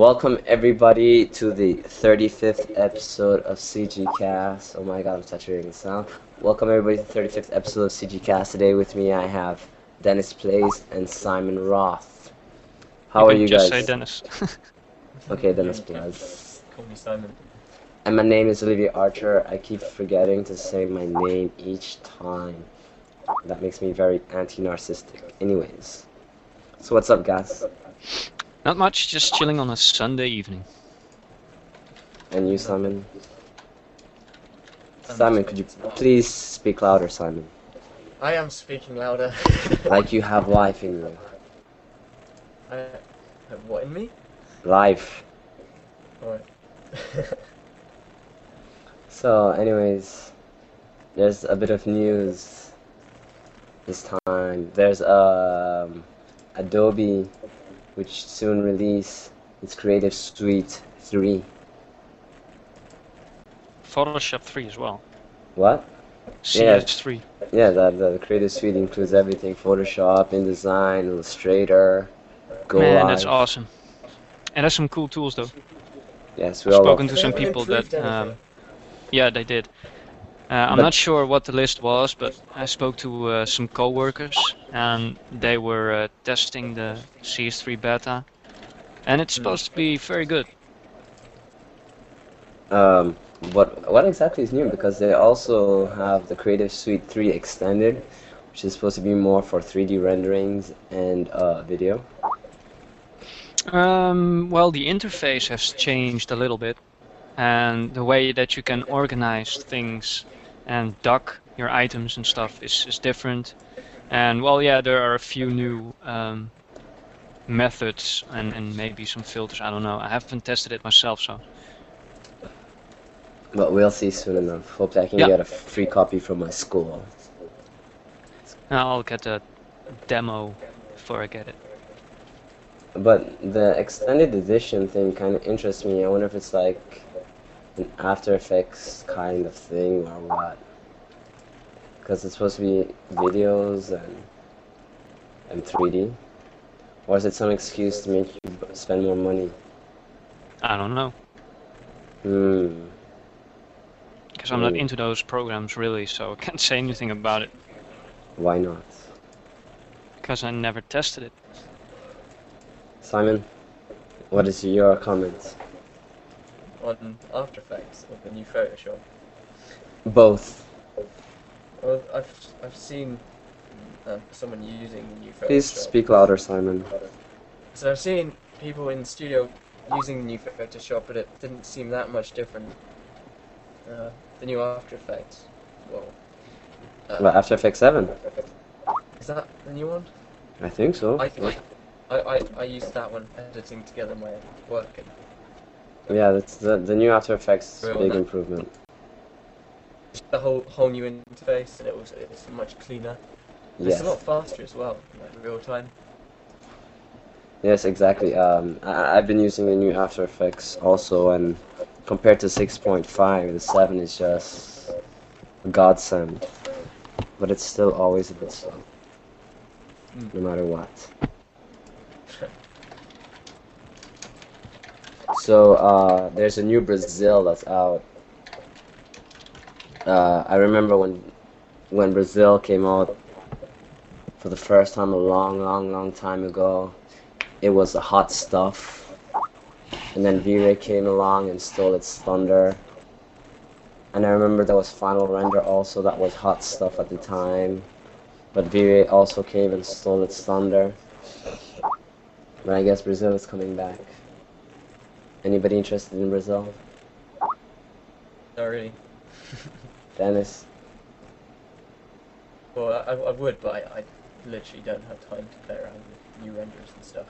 Welcome everybody to the 35th episode of CG Cast. Oh my god, I'm saturating the sound. Welcome everybody to the 35th episode of CG Cast. Today with me I have Dennis Plays and Simon Roth. How you are can you just guys? say Dennis. Okay, Dennis Plays. Call me Simon. And my name is Olivia Archer. I keep forgetting to say my name each time. That makes me very anti-narcissistic. Anyways. So what's up guys? Not much, just chilling on a Sunday evening. And you Simon? Simon, could you please speak louder, Simon? I am speaking louder. Like you have life in you. I have what in me? Life. Alright. So, anyways, there's a bit of news this time. There's um, Adobe, which soon release its Creative Suite 3. Photoshop 3 as well. What? Yeah. CS3. Yeah, the, the Creative Suite includes everything: Photoshop, InDesign, Illustrator, Go Man, that's awesome. And there's some cool tools though. Yes, we I've spoken to some people that, um, yeah, they did. Uh, I'm But- not sure what the list was, but I spoke to uh, some co-workers and they were uh, testing the CS3 beta, and it's Hmm. supposed to be very good. Um, what what exactly is new? Because they also have the Creative Suite 3 extended, which is supposed to be more for 3D renderings and uh, video. Um, well, the interface has changed a little bit, and the way that you can organize things and dock your items and stuff is, is different. And well, yeah, there are a few new um, methods and, and maybe some filters. I don't know. I haven't tested it myself, so But we'll see soon enough. Hope I can Yeah. get a free copy from my school. I'll get a demo before I get it. But the extended edition thing kind of interests me. I wonder if it's like an After Effects kind of thing or what. Because it's supposed to be videos and and 3D. Or is it some excuse to make you spend more money? I don't know, Hmm. because I'm not Mm. into those programs really, so I can't say anything about it, Why not? because I never tested it. Simon, what is your comment? On After Effects of the new Photoshop. Both. Well, I've I've seen um, someone using the new Photoshop. Please speak louder, Simon. So I've seen people in the studio using the new Photoshop, but it didn't seem that much different. Uh, the new After Effects. Well. Uh, But After Effects 7? Is that the new one? I think so. I, I, I, I used that one editing together my work and Yeah, that's the the new After Effects Well, big improvement. the whole whole new interface and it was it's much cleaner. Yes. It's a lot faster as well, like real time. Yes, exactly. Um, I, I've been using the new After Effects also, and compared to 6.5, the 7 is just a godsend. But it's still always a bit slow, Mm. no matter what. So uh, there's a new Brazil that's out. Uh, I remember when when Brazil came out for the first time a long, long, long time ago it was hot stuff. And then V-Ray came along and stole its thunder. And I remember there was Final Render also that was hot stuff at the time. But V-Ray also came and stole its thunder. But I guess Brazil is coming back. Anybody interested in Resolve? Not really. Dennis? Well, I, I would, but I, I literally don't have time to play around with new renders and stuff.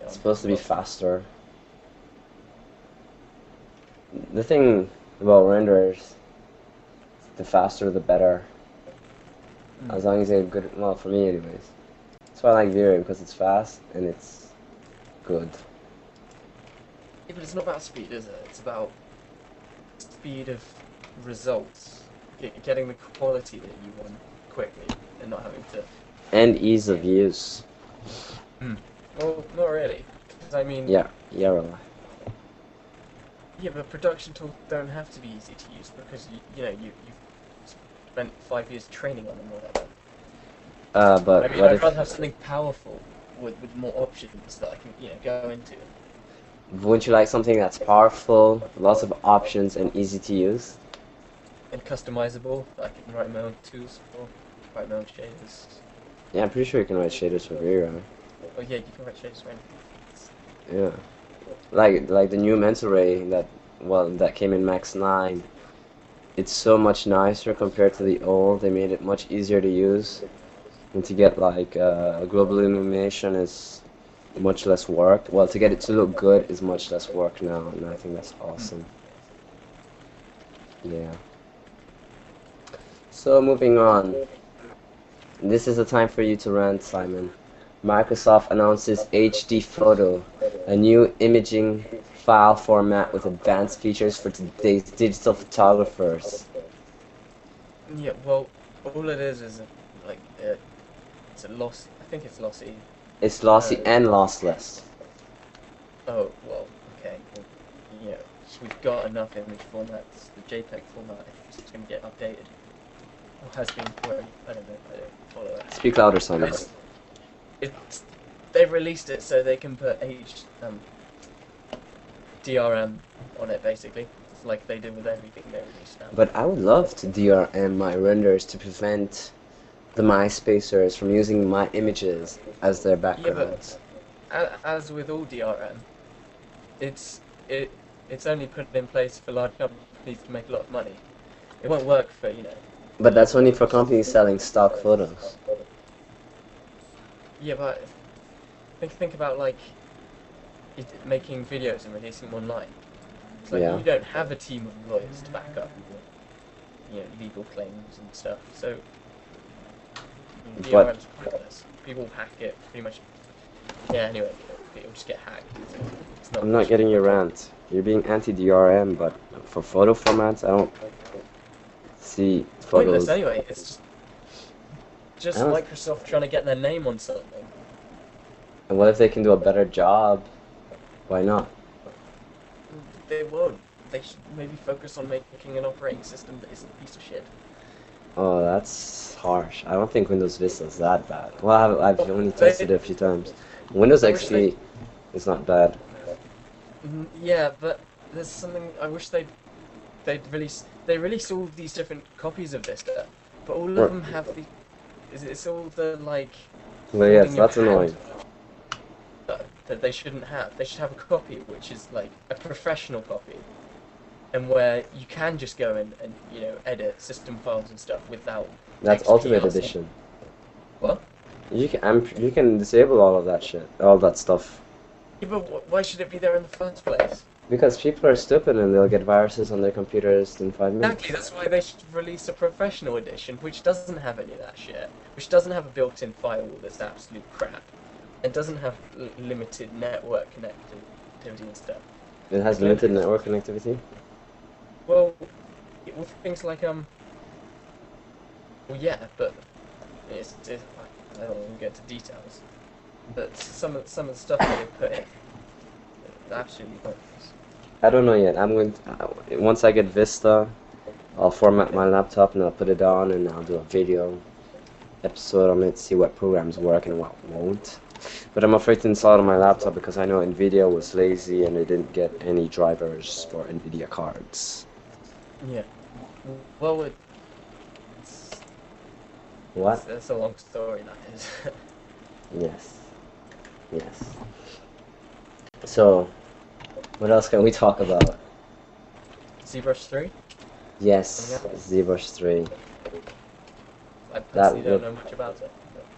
Yeah, It's supposed to be faster. The thing about renders, the faster the better. mm. As long as they're good, well, for me anyways. That's why I like V-Ray because it's fast and it's good. Yeah, but it's not about speed, is it? It's about speed of results. Get, getting the quality that you want quickly and not having to. And ease of use. Well, not really. 'Cause I mean, Yeah, yeah, rely. Yeah, but production tools don't have to be easy to use because you, you know you you've spent five years training on them or whatever. Uh, but I mean, what I'd if rather have something powerful with, with more options that I can you know go into. Wouldn't you like something that's powerful, lots of options, and easy to use? and customizable I can write my own tools for, write my own shaders. Yeah, I'm pretty sure you can write shaders for V-Ray. Oh yeah, you can write shaders for anything. Yeah, like like the new mental ray that well that came in Max Nine. It's so much nicer compared to the old. They made it much easier to use, and to get like uh, global illumination is much less work. Well, to get it to look good is much less work now, and I think that's awesome. Yeah. So moving on. This is the time for you to rant, Simon. Microsoft announces HD Photo, a new imaging file format with advanced features for today's digital photographers. Yeah, well, all it is is like it's a loss. I think it's lossy. It's lossy and lossless. Oh well, okay. Well, you know, we've got enough image formats. The JPEG format is just going to get updated. Or has been. Well, I don't know. I don't follow it. Speak louder, Simon. It's, it's they've released it so they can put H um, DRM on it basically. It's like they did with everything they released now. But I would love to DRM my renders to prevent the MySpacers from using my images as their backgrounds. A- as with all DRM, it's it it's only put in place for large companies to make a lot of money. It won't work for you know. But that's only for companies selling stock photos. Yeah, but think think about like it, making videos and releasing them online. It's like Yeah. you don't have a team of lawyers to back up, you know, legal claims and stuff. So Mm, but- pointless. People hack it pretty much. Yeah. Anyway, it'll just get hacked. It's not I'm not getting your rant. You're being anti-DRM, but for photo formats, I don't see pointless anyway. It's just just Microsoft trying to get their name on something. And what if they can do a better job? Why not? They won't. They should maybe focus on making an operating system that isn't a piece of shit. Oh, that's harsh. I don't think Windows Vista is that bad. Well, I've, I've only tested it a few times. Windows XP is not bad. Mm, Yeah, but there's something I wish they'd they'd release. They release all these different copies of Vista, but all of Right. them have the. Is it's all the like But yes, that's annoying. that they shouldn't have. They should have a copy which is like a professional copy, and where you can just go in and you know edit system files and stuff without. That's Ultimate. Edition. What? You can I'm, you can disable all of that shit, all that stuff, Yeah, but wh- why should it be there in the first place? because people are stupid and they'll get viruses on their computers in five minutes. Exactly, that's why they should release a professional edition, which doesn't have any of that shit, which doesn't have a built-in firewall that's absolute crap, and doesn't have l- limited network connectivity and stuff. It has limited network connectivity. Well, with things like um, well, yeah, but it's, I don't want to get into details, but some of some of the stuff that they put in, absolutely pointless. I don't know yet. I'm going to, uh, once I get Vista, I'll format my laptop and I'll put it on and I'll do a video episode on it, see what programs work and what won't. But I'm afraid to install it on my laptop because I know Nvidia was lazy and they didn't get any drivers for Nvidia cards. Yeah. Well, it, it's, What? That's a long story, that is. Yes. Yes. So, what else can we talk about? ZBrush 3? Yes, oh, ZBrush 3. I personally would- don't know much about it.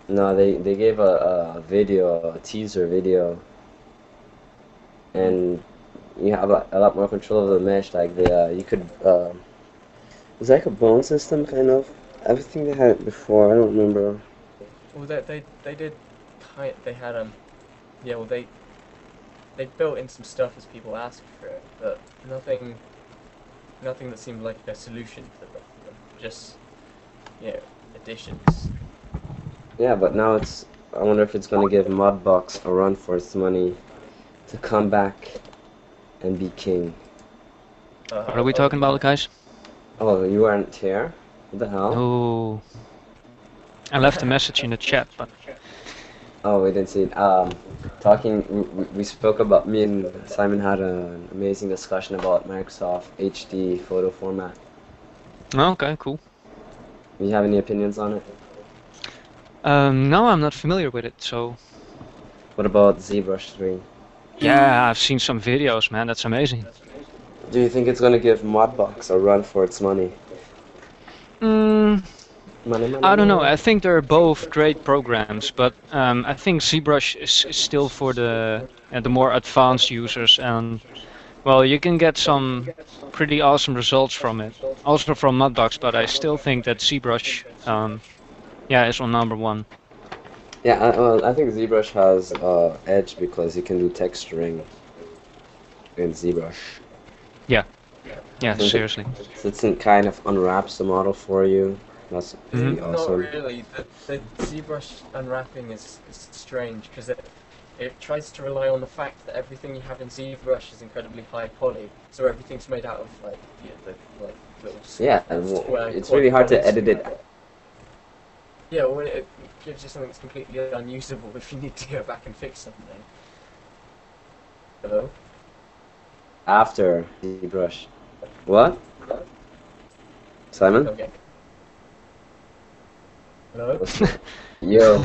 No, they they gave a, a video, a teaser video, and you have a, a lot more control of the mesh. Like the uh, you could, uh, was like a bone system kind of. Everything they had it before. I don't remember. Well, they they they did kind. They had um, yeah. Well, they they built in some stuff as people asked for it, but nothing, nothing that seemed like a solution for them. Just you know, additions. Yeah, but now it's. I wonder if it's gonna give Mudbox a run for its money to come back and be king. Uh, What are we talking about, guys? Oh, you weren't here? What the hell? Oh. I left a message in the chat, but Oh, we didn't see it. Um, talking, we, we- spoke about, me and Simon had an amazing discussion about Microsoft HD photo format. oh, okay, cool. You have any opinions on it? Um, no, I'm not familiar with it, so What about ZBrush 3? Yeah, I've seen some videos, man. That's amazing. Do you think it's gonna give Mudbox a run for its money? Mm, Money, money, I don't know. I think they're both great programs, but um, I think ZBrush is, is still for the uh, the more advanced users, and well, you can get some pretty awesome results from it, also from Mudbox. But I still think that ZBrush, um, yeah, is on number one. Yeah, I, well, I think ZBrush has uh, edge because you can do texturing in ZBrush. Yeah, So the- seriously. So it's in kind of unwraps the model for you. That's pretty Mhm. awesome. Not really. The, the ZBrush unwrapping is, is strange because it it tries to rely on the fact that everything you have in ZBrush is incredibly high poly, so everything's made out of like yeah, the like little Yeah, and well, it's really hard to polys. edit it. Yeah, well, it gives you something that's completely unusable if you need to go back and fix something. Hello. after the brush. What? Simon? Okay. Hello. Yo,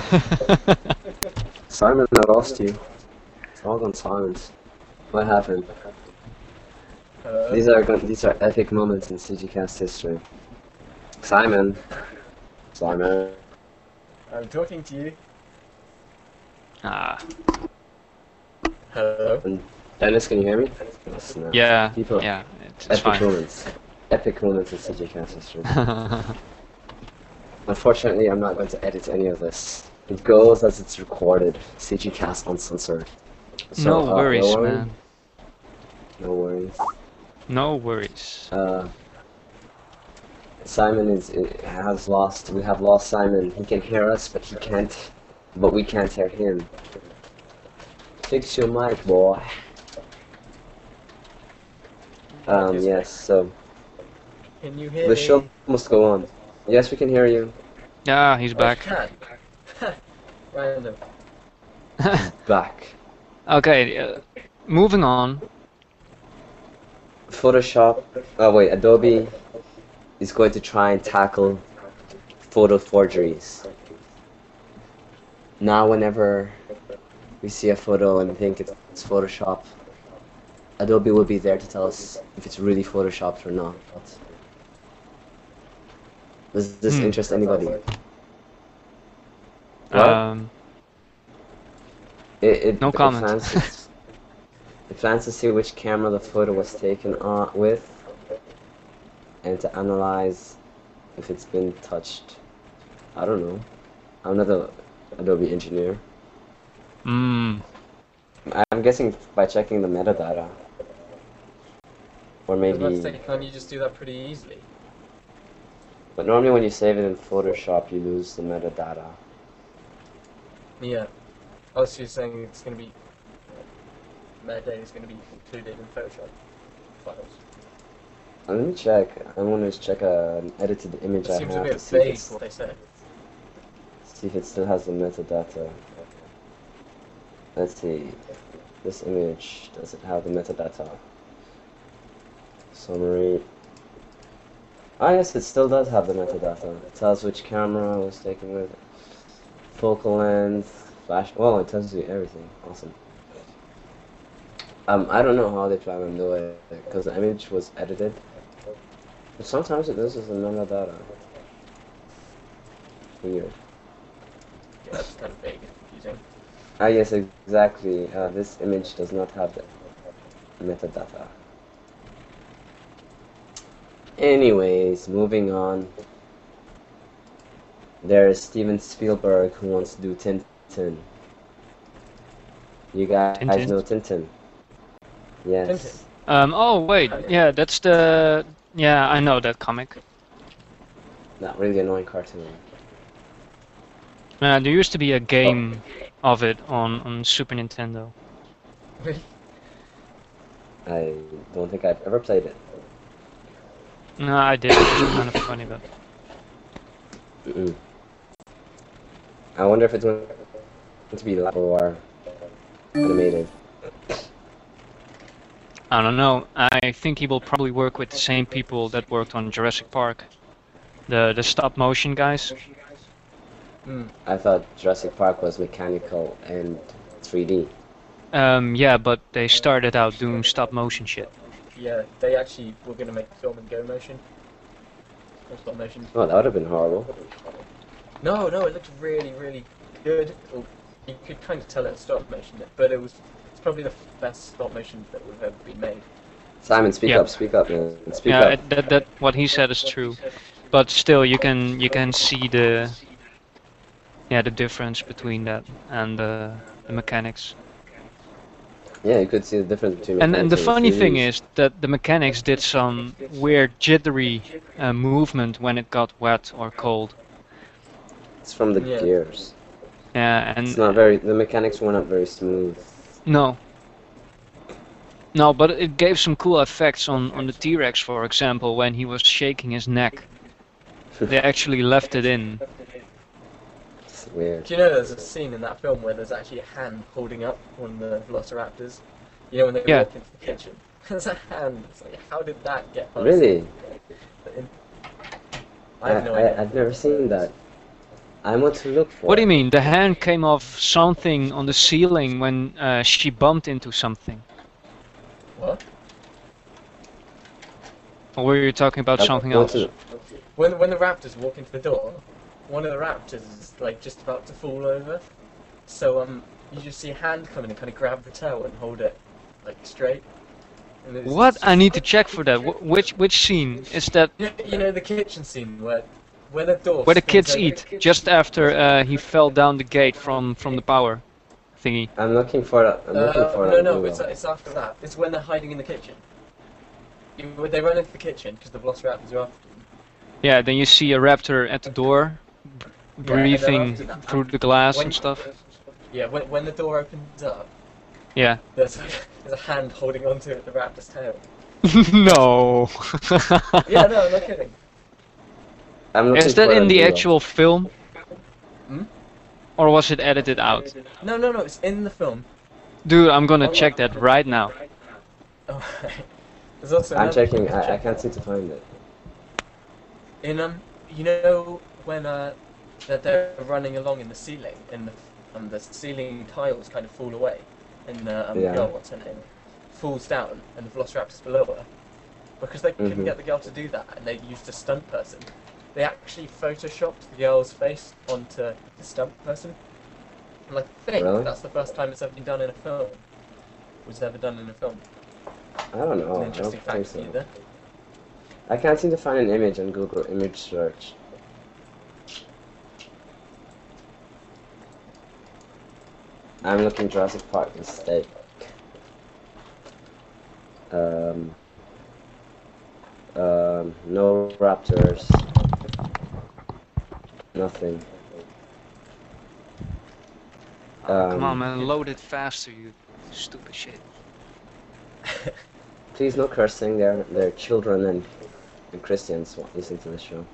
Simon, I lost you. It's all gone silent. What happened? Hello. These are these are epic moments in CGCast history. Simon. Simon. I'm talking to you. ah, Hello. Dennis, can you hear me? Yes, no. yeah, People- yeah, it's, it's Epic fine. moments. Epic moments in CGCast history. Unfortunately, I'm not going to edit any of this. It goes as it's recorded. CGCast uncensored. So, no uh, worries, no worry- man. No worries. No worries. Uh, Simon is has lost. We have lost Simon. He can hear us, but he can't. But we can't hear him. Fix your mic, boy. Um. Yes. So Can you hear the me? show must go on. Yes, we can hear you. Yeah, he's Oh, back. can. Random. Back. okay, uh, moving on. Photoshop. Oh wait, Adobe is going to try and tackle photo forgeries. Now, whenever we see a photo and think it's, Photoshop, Adobe will be there to tell us if it's really photoshopped or not. Does this Hmm. interest anybody? Um, It, it, No it comment. plans to- it plans to see which camera the photo was taken on with, and to analyze if it's been touched. I don't know. I'm not a Adobe engineer. mm, I'm guessing by checking the metadata, or I was about to maybe. say, can't you just do that pretty easily? But normally when you save it in Photoshop, you lose the metadata. Yeah. Oh, so you're saying it's going to be. Metadata is going to be included in Photoshop files. Uh, Let me check. I want to check a, an edited image It I have to bit see vague what they said. see if it still has the metadata. Let's see. This image, does it have the metadata? Summary. Ah yes, it still does have the metadata. It tells which camera was taken with, focal length, flash. Well, it tells you everything. Awesome. Um, I don't know how they plan on doing it because the image was edited. But sometimes it loses the metadata. Weird. Yeah, that's kind of vague and confusing. Ah, yes, exactly. Uh, this image does not have the metadata. Anyways, moving on. There is Steven Spielberg who wants to do Tintin. You guys Tintin? know Tintin? Yes. um, oh wait, yeah, that's the yeah, I know that comic. That really annoying cartoon. Uh, there used to be a game of it on on Super Nintendo. Really? I don't think I've ever played it. No, I did. It was kind of funny, but Mm-mm. I wonder if it's going to be live or animated. I don't know. I think he will probably work with the same people that worked on Jurassic Park, the the stop motion guys. Mm. I thought Jurassic Park was mechanical and 3D. Um, yeah, but they started out doing stop motion shit. Yeah, they actually were going to make the film in go motion. Or stop motion. Oh, that would have been horrible. No, no, it looked really, really good. Well, you could kind of tell it was stop motion, but it was it's probably the best stop motion that would have ever been made. Simon, speak Yeah. up, speak up, man. Speak yeah, up. it, that that what he said is true, but still, you can you can see the yeah the difference between that and uh, the mechanics. Yeah, you could see the difference between. And and the mechanics funny thing is that the mechanics did some weird jittery uh, movement when it got wet or cold. it's from the Yeah. gears. Yeah, and It's not very. The mechanics were not very smooth. No. No, but it gave some cool effects on, on the T-Rex, for example, when he was shaking his neck. They actually left it in. It's weird. Do you know there's a scene in that film where there's actually a hand holding up one of the velociraptors? You know when they Yeah. walk into the kitchen? There's a hand. It's like, how did that get past Really? I have no I, idea. I've never seen that. I want to look for. What do you mean? The hand came off something on the ceiling when uh, she bumped into something. What? Or were you talking about I something else? to- When when the raptors walk into the door, one of the raptors is like just about to fall over. So um, you just see a hand come in and kind of grab the toe and hold it like straight. What? I need to check for that. Wh- which which scene is that? You you know the kitchen scene where where the door Where the spins kids open? eat? Just after uh, he fell down the gate from from the power thingy. I'm looking for that. I'm looking Uh, for no, that. no, Google. it's, it's after that. It's when they're hiding in the kitchen. You, they run into the kitchen because the Velociraptors are after them. Yeah, then you see a raptor at the door, breathing after that- through the glass When- and stuff. Yeah, when, when the door opens up, Yeah. there's a, there's a hand holding onto it, the raptor's tail. no. Yeah, no, I'm not kidding. I'm looking Is that in the Google. actual film? Hmm? Or was it edited out? No, no, no, it's in the film. Dude, I'm gonna check that right now. Oh, also I'm checking. thing to I, I can't seem to find it. In um, you know when uh, that they're running along in the ceiling and the um, the ceiling tiles kind of fall away, and the um, Yeah. girl, what's her name, falls down, and the Velociraptor's below her. Because they couldn't Mhm. get the girl to do that, and they used a stunt person. They actually photoshopped the girl's face onto the stunt person. And I think Really? that's the first time it's ever been done in a film. Was ever done in a film. I don't know. An interesting don't fact so. either. I can't seem to find an image on Google image search. I'm looking Jurassic Park mistake. Um, um, no raptors. Nothing. Oh, come on, Um, man, load it faster, you stupid shit. Please no cursing. They're they're children and, and Christians wa- listen to the show.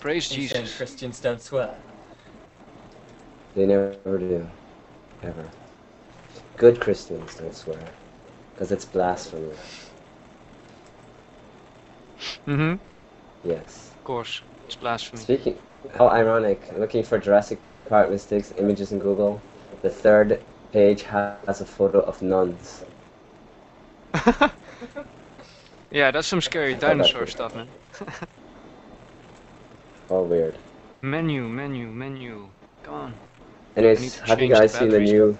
Praise You saying Jesus. Christians don't swear. They never do. Ever. Good Christians don't swear. Because it's blasphemy. Mm-hmm. Yes. Of course, it's blasphemy. Speaking. How ironic. Looking for Jurassic Park mistakes images in Google. The third page has a photo of nuns. yeah, that's some scary dinosaur stuff, man. All weird. Menu, menu, menu. Come on. I Anyways, have you change the guys seen the new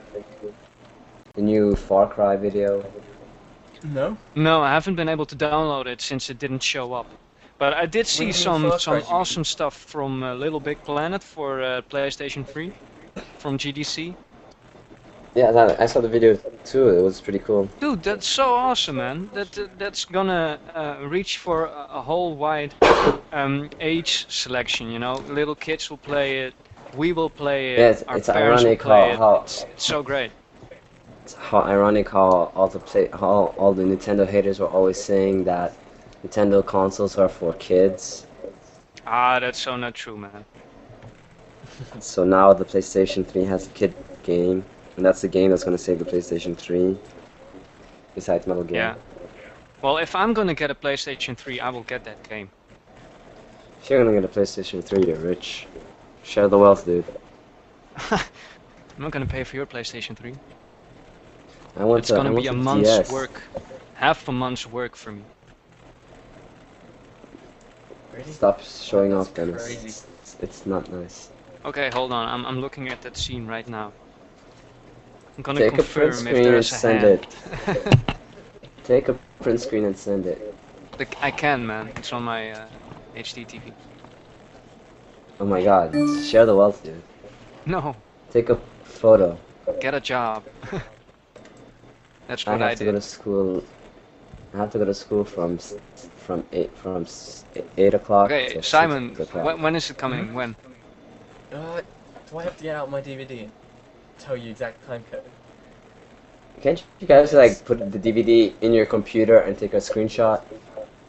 the new Far Cry video? No. No, I haven't been able to download it since it didn't show up. But I did see some some tried, awesome stuff from uh, Little Big Planet for uh, PlayStation 3 from GDC. Yeah, that, I saw the video too. It was pretty cool. Dude, that's so awesome, man. That uh, that's gonna uh, reach for a, a whole wide um, age selection. You know, little kids will play it. We will play it. Yeah, it's- our it's parents ironic will play how- it. how- It's, it's so great. It's how ironic how all the play how all the Nintendo haters were always saying that Nintendo consoles are for kids. Ah, that's so not true, man. So now the PlayStation 3 has a kid game, and that's the game that's gonna save the PlayStation 3. Besides Metal Gear. Yeah. Well, if I'm gonna get a PlayStation 3, I will get that game. If you're gonna get a PlayStation 3, you're rich. Share the wealth, dude. I'm not gonna pay for your PlayStation 3. I want It's to. gonna I want be a the month's DS. work, half a month's work for me. Really? Stop showing That's off, Dennis. crazy. It's, it's not nice. Okay, hold on. I'm I'm looking at that scene right now. I'm gonna Take a print confirm if screen and a send hand. it. Take a print screen and send it. The- I can, man. It's on my uh, HD TV. Oh my god. Share the wealth, dude. No, Take a photo. get a job. That's what I have I, to go to school. I have to go to school from s- from eight from eight o'clock. Okay, to Simon, o'clock. when, when is it coming? When? Uh, do I have to get out my DVD and tell you exact time code? Can't you guys like put the DVD in your computer and take a screenshot?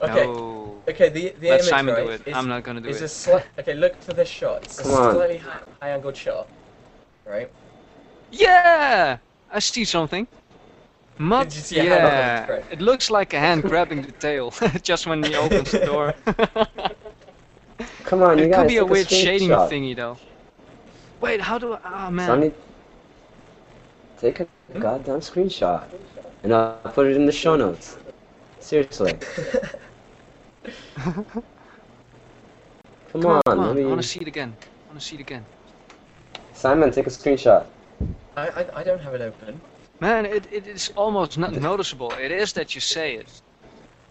Okay. No. Okay. The the Let image Simon right, do it. is, I'm not gonna do is a it. Okay, look for this shot. It's Come a on. slightly high, high angled shot, right? Yeah! I see something. Mud, Did you see a hand yeah. it, looks like a hand grabbing the tail just when he opens the door. Come on, you it guys. could be a take weird shading screenshot. thingy though. Wait, how do I? Oh man. Sonny, take a hmm? goddamn screenshot, and I'll put it in the show notes. Seriously. Come, Come on, on, come on. let me- I want to see it again. I want to see it again. Simon, take a screenshot. I, I I don't have it open. Man, it, it is almost not noticeable. It is that you say it.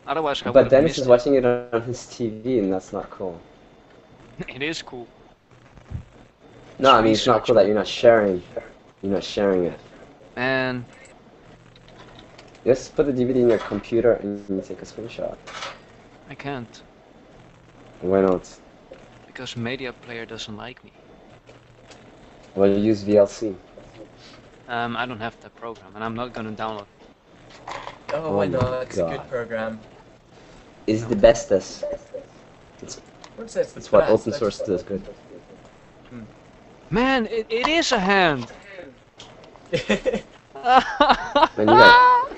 Otherwise, I But Dennis is it. watching it on his TV, and that's not cool. It is cool. No, I mean it's not cool that you're not sharing. You're not sharing it. Man, Just put the DVD in your computer and you take a screenshot. I can't Why not? because Media Player doesn't like me. Well, you use VLC. Um, I don't have that program, and I'm not gonna download. Oh, why Oh my not? It's a good program. Is the bestest. What's this? It's what open source does good. Man, it, it is a hand. Man, got-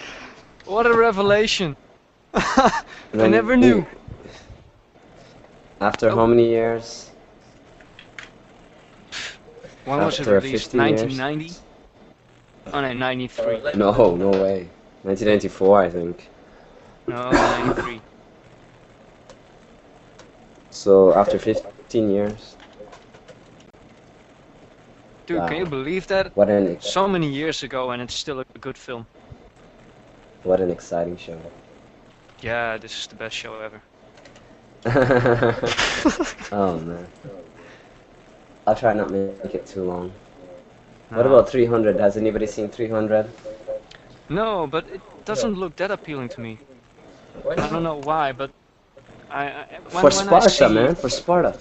what a revelation! I never knew. After Oh. how many years? When was it released? 15 years. 1990? Oh no, 93. No, no way. 1994, I think. No, 93. So after 15 years, Dude, Wow. can you believe that? what an So many years ago, and it's still a good film. what an exciting show. Yeah, this is the best show ever. oh man. I'll try not to make it too long. What Uh, about 300? Has anybody seen 300? No, but it doesn't look that appealing to me. I don't know why, but I, I when, For Sparta, see, man. For Sparta.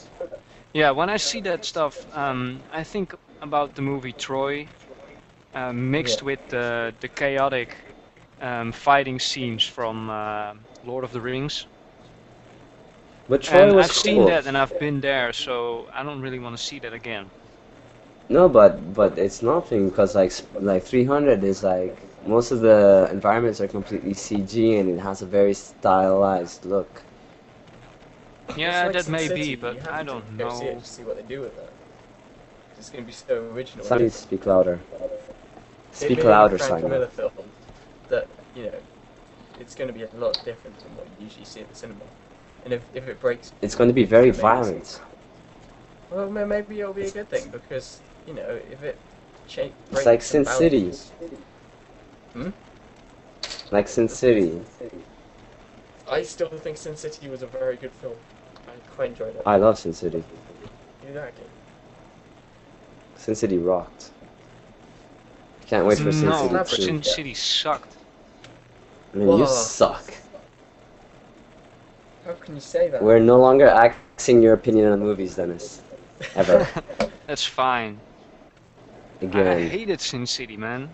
Yeah, when I see that stuff, um, I think about the movie Troy, uh, mixed Yeah. with the the chaotic um, fighting scenes from uh, Lord of the Rings. But Troy and was I've cool. seen that, and I've been there, so I don't really want to see that again. No, but but it's nothing because like like 300 is like most of the environments are completely CG and it has a very stylized look. Yeah, like that may City, be, but I don't go See, it know. to see what they do with that. It's going to be so original. Somebody It- speak louder. it Speak being a louder, Frank Simon. Miller film, that you know, it's going to be a lot different from what you usually see at the cinema. And if, if it breaks, It's going to be very violent. well, maybe it'll be a good thing because you know if it cha- It's like some Sin City. Hmm? Like Sin City. I still think Sin City was a very good film. I quite enjoyed it. I love Sin City. Exactly. Sin City rocked. Can't wait for Sin City. no, City 2. Sin City sucked. I mean, you suck. How can you say that? We're no longer asking your opinion on movies, Dennis. Ever. That's fine. I, I Again. hated Sin City, man.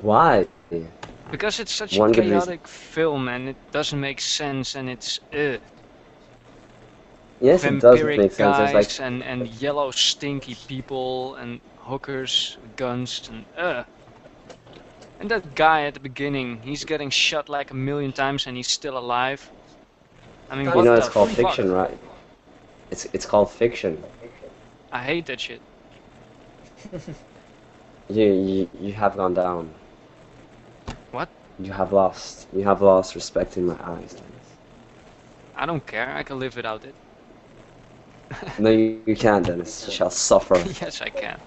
Why? Because it's such One a chaotic film and it doesn't make sense and it's uh, Yes, it does make sense. There's guys like and, and yellow stinky people and hookers guns and uh. And that guy at the beginning, he's getting shot like a million times and he's still alive. I mean, You know it's called fuck? fiction, right? It's it's called fiction. I hate that shit. You you you have gone down. What? You have lost. You have lost respect in my eyes. Dennis. I don't care. I can live without it. No, you, you can't, Dennis. You shall suffer. yes, I can.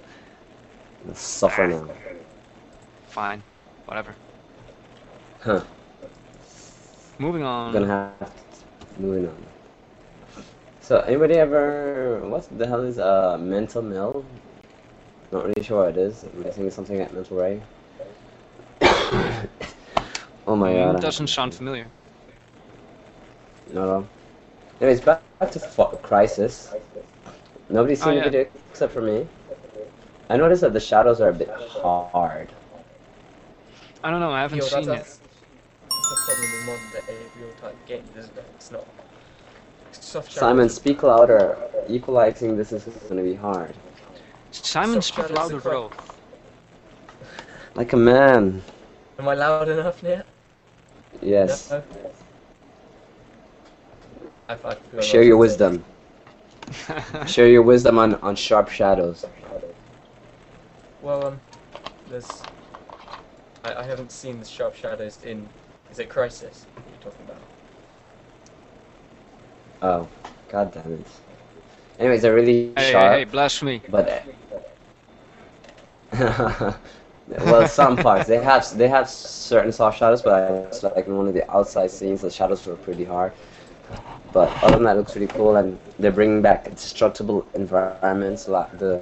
suffer now. Fine. Whatever. Huh. Moving on. I'm gonna have moving on. So anybody ever what the hell is uh mental mill? Not really sure what it is. I'm guessing it's something at mental ray. oh my god. I- doesn't sound familiar. No, no. Anyways, back, back to Fo- Crysis. Nobody's seen Oh, the video except for me. I noticed that the shadows are a bit hard. I don't know. I haven't Yo, seen it. That's, that's the problem with modern day real-time games, isn't it? It's not. Soft Simon, speak louder. Equalizing this is gonna be hard. Simon, Soft speak louder, bro. Like a man. Am I loud enough yet? Yes. No? I, I feel Share your wisdom. Share your wisdom on, on sharp shadows. Well, um, there's. I, I haven't seen the sharp shadows in. Is it Crysis you're talking about? Oh, god damn it. Anyways, they're really hey, hey, sharp, hey, blasphemy. but well, some parts they have they have certain soft shadows, but I just like in one of the outside scenes, the shadows were pretty hard. But other than that, it looks really cool, and they're bringing back destructible environments. A lot. The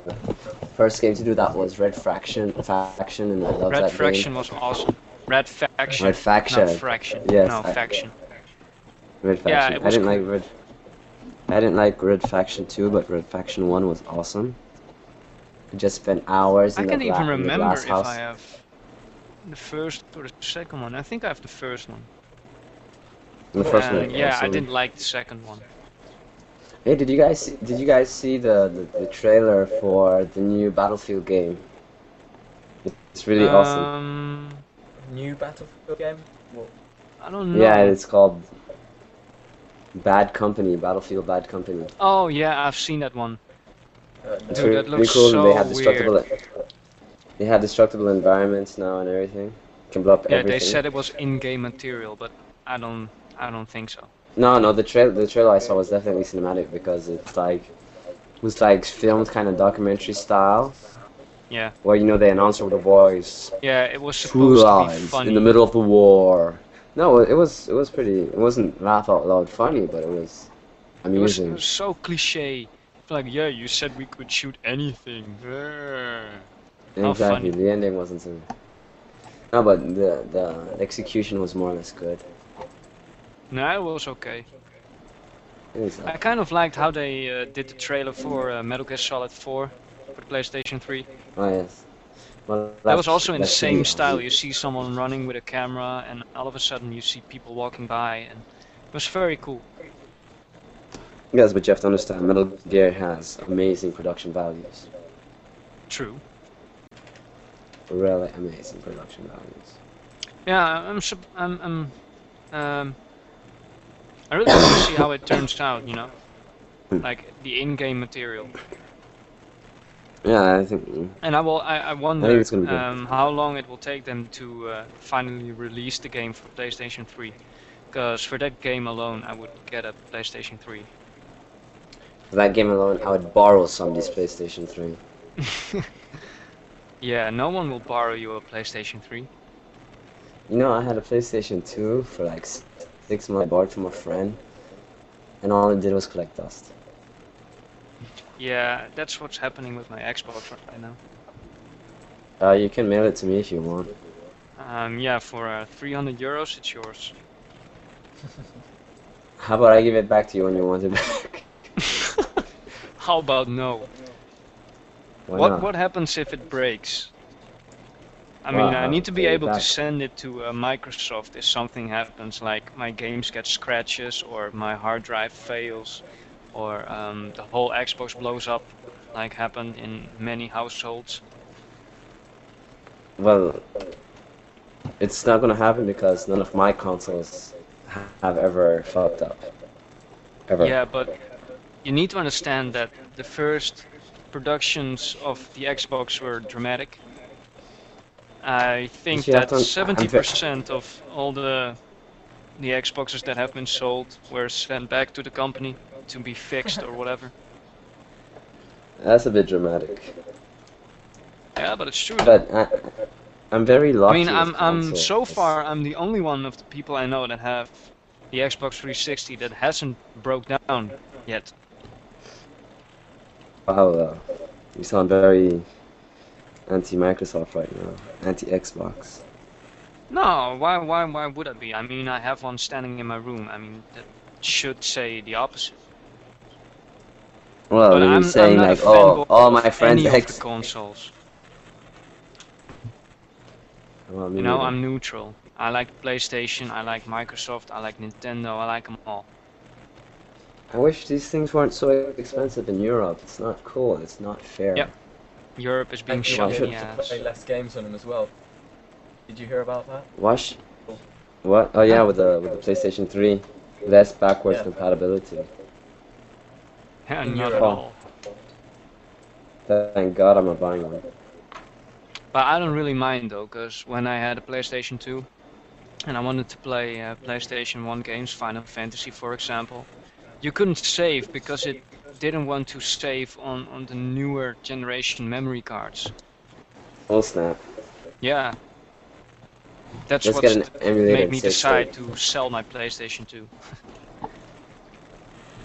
first game to do that was Red Fraction, Faction, and I love Red that Fraction game. was awesome. Red Faction. Red Faction. Not Fraction. Yes, No, I- Faction. Red Faction. Yeah, I didn't cool. like Red. I didn't like Red Faction 2, but Red Faction 1 was awesome. I just spent hours in I can't even remember if house. I have the first or the second one. I think I have the first one. The first And one. yeah, I didn't like the second one. Hey, did you guys see, did you guys see the, the, the trailer for the new Battlefield game? It's really awesome. Um, New Battlefield game? Well, I don't know. Yeah, it's called Bad Company, Battlefield Bad Company. Oh yeah, I've seen that one. uh, It's Dude, really, that looks cool. and they so have destructible. They have destructible environments now and everything. Can blow up Yeah, everything. they said it was in-game material, but I don't, I don't think so. No, no, the trail the trailer I saw was definitely cinematic because it's like it was like filmed kind of documentary style Yeah, where you know they the announcer with the voice yeah, it was true supposed to be funny. in the middle of the war. No, it was it was pretty. It wasn't laugh out loud funny, but it was It was, it was so cliche. Like, yeah, you said we could shoot anything. How exactly. funny. The ending wasn't so. No, but the, the execution was more or less good. No, it was okay. It was, I kind of liked how they uh, did the trailer for uh, Metal Gear Solid 4 for PlayStation 3. oh yes. Well, That was also in the same style. You see someone running with a camera, and all of a sudden you see people walking by, and it was very cool. Yes, but you have to understand, Metal Gear has amazing production values. True. Really amazing production values. Yeah, I'm. sup- I'm. I'm um, I really want to see how it turns out. You know, Hmm. like the in-game material. Yeah, I think. mm, And I will. I, I wonder it's gonna be good. um, how long it will take them to uh, finally release the game for PlayStation 3. Because for that game alone, I would get a PlayStation 3. For that game alone, I would borrow somebody's PlayStation 3. yeah, no one will borrow you a PlayStation 3. You know, I had a PlayStation 2 for like six months. I borrowed from a friend, and all it did was collect dust. Yeah, that's what's happening with my Xbox right now. Uh, you can mail it to me if you want. Um, yeah, for uh, 300 euros, it's yours. How about I give it back to you when you want it back? How about no? Why what not? what happens if it breaks? I mean, I need to be able to send it to uh, Microsoft if something happens, like my games get scratches or my hard drive fails, or um, the whole Xbox blows up, like happened in many households. Well, it's not gonna happen because none of my consoles have ever fucked up. Ever. Yeah, but you need to understand that the first productions of the Xbox were dramatic. I think that to- I'm ve- 70% of all the the Xboxes that have been sold were sent back to the company to be fixed or whatever. That's a bit dramatic. Yeah, but it's true. But I, I'm very lucky. I mean, I'm I'm so far I'm the only one of the people I know that have the Xbox 360 that hasn't broke down yet. Wow, uh, you sound very anti-Microsoft right now. Anti-Xbox. No, why why why would I be? I mean, I have one standing in my room. I mean, that should say the opposite. Well, But you're I'm, saying I'm not like, oh, all my friends any of the consoles. Well, You know, neither. I'm neutral. I like PlayStation. I like Microsoft. I like Nintendo. I like them all. I wish these things weren't so expensive in Europe. It's not cool. It's not fair. Yep. Europe is being And you shot in the to ass. play less games on them as well. Did you hear about that? Wash. What? Oh yeah, with the with the PlayStation 3, less backwards Yeah. compatibility. Yeah, in not at all. Thank God I'm not buying one. But I don't really mind though, because when I had a PlayStation 2 and I wanted to play uh, PlayStation 1 games, Final Fantasy for example, you couldn't save because it didn't want to save on, on the newer generation memory cards. Full snap. Yeah. That's Just what get an emulator made me decide to sell my PlayStation 2.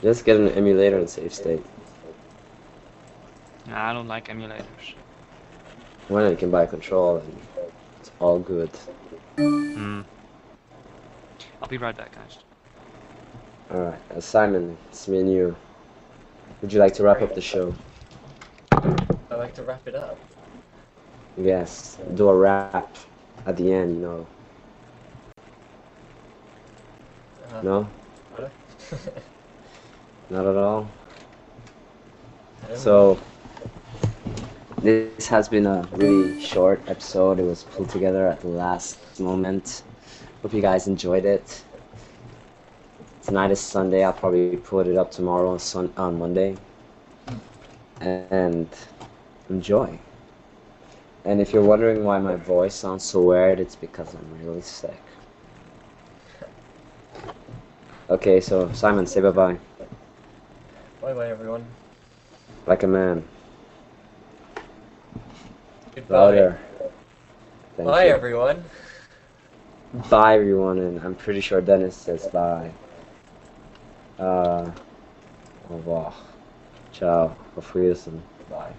Just get an emulator and save state. Nah, I don't like emulators. When you can buy a control and it's all good. Hmm. I'll be right back, guys. Alright, uh, Simon, it's me and you. Would you like to wrap up the show? I'd like to wrap it up. Yes, do a wrap at the end, you know. Uh, No? Not at all? So, this has been a really short episode. It was pulled together at the last moment. Hope you guys enjoyed it. Tonight is Sunday. I'll probably put it up tomorrow on, sun- on Monday. And enjoy. And if you're wondering why my voice sounds so weird, it's because I'm really sick. Okay, so Simon, say bye bye. Bye bye everyone. Like a man. Goodbye. Louder. Thank Bye you. everyone. Bye, everyone, and I'm pretty sure Dennis says bye. Uh, au revoir. Ciao. Auf Wiedersehen. Bye.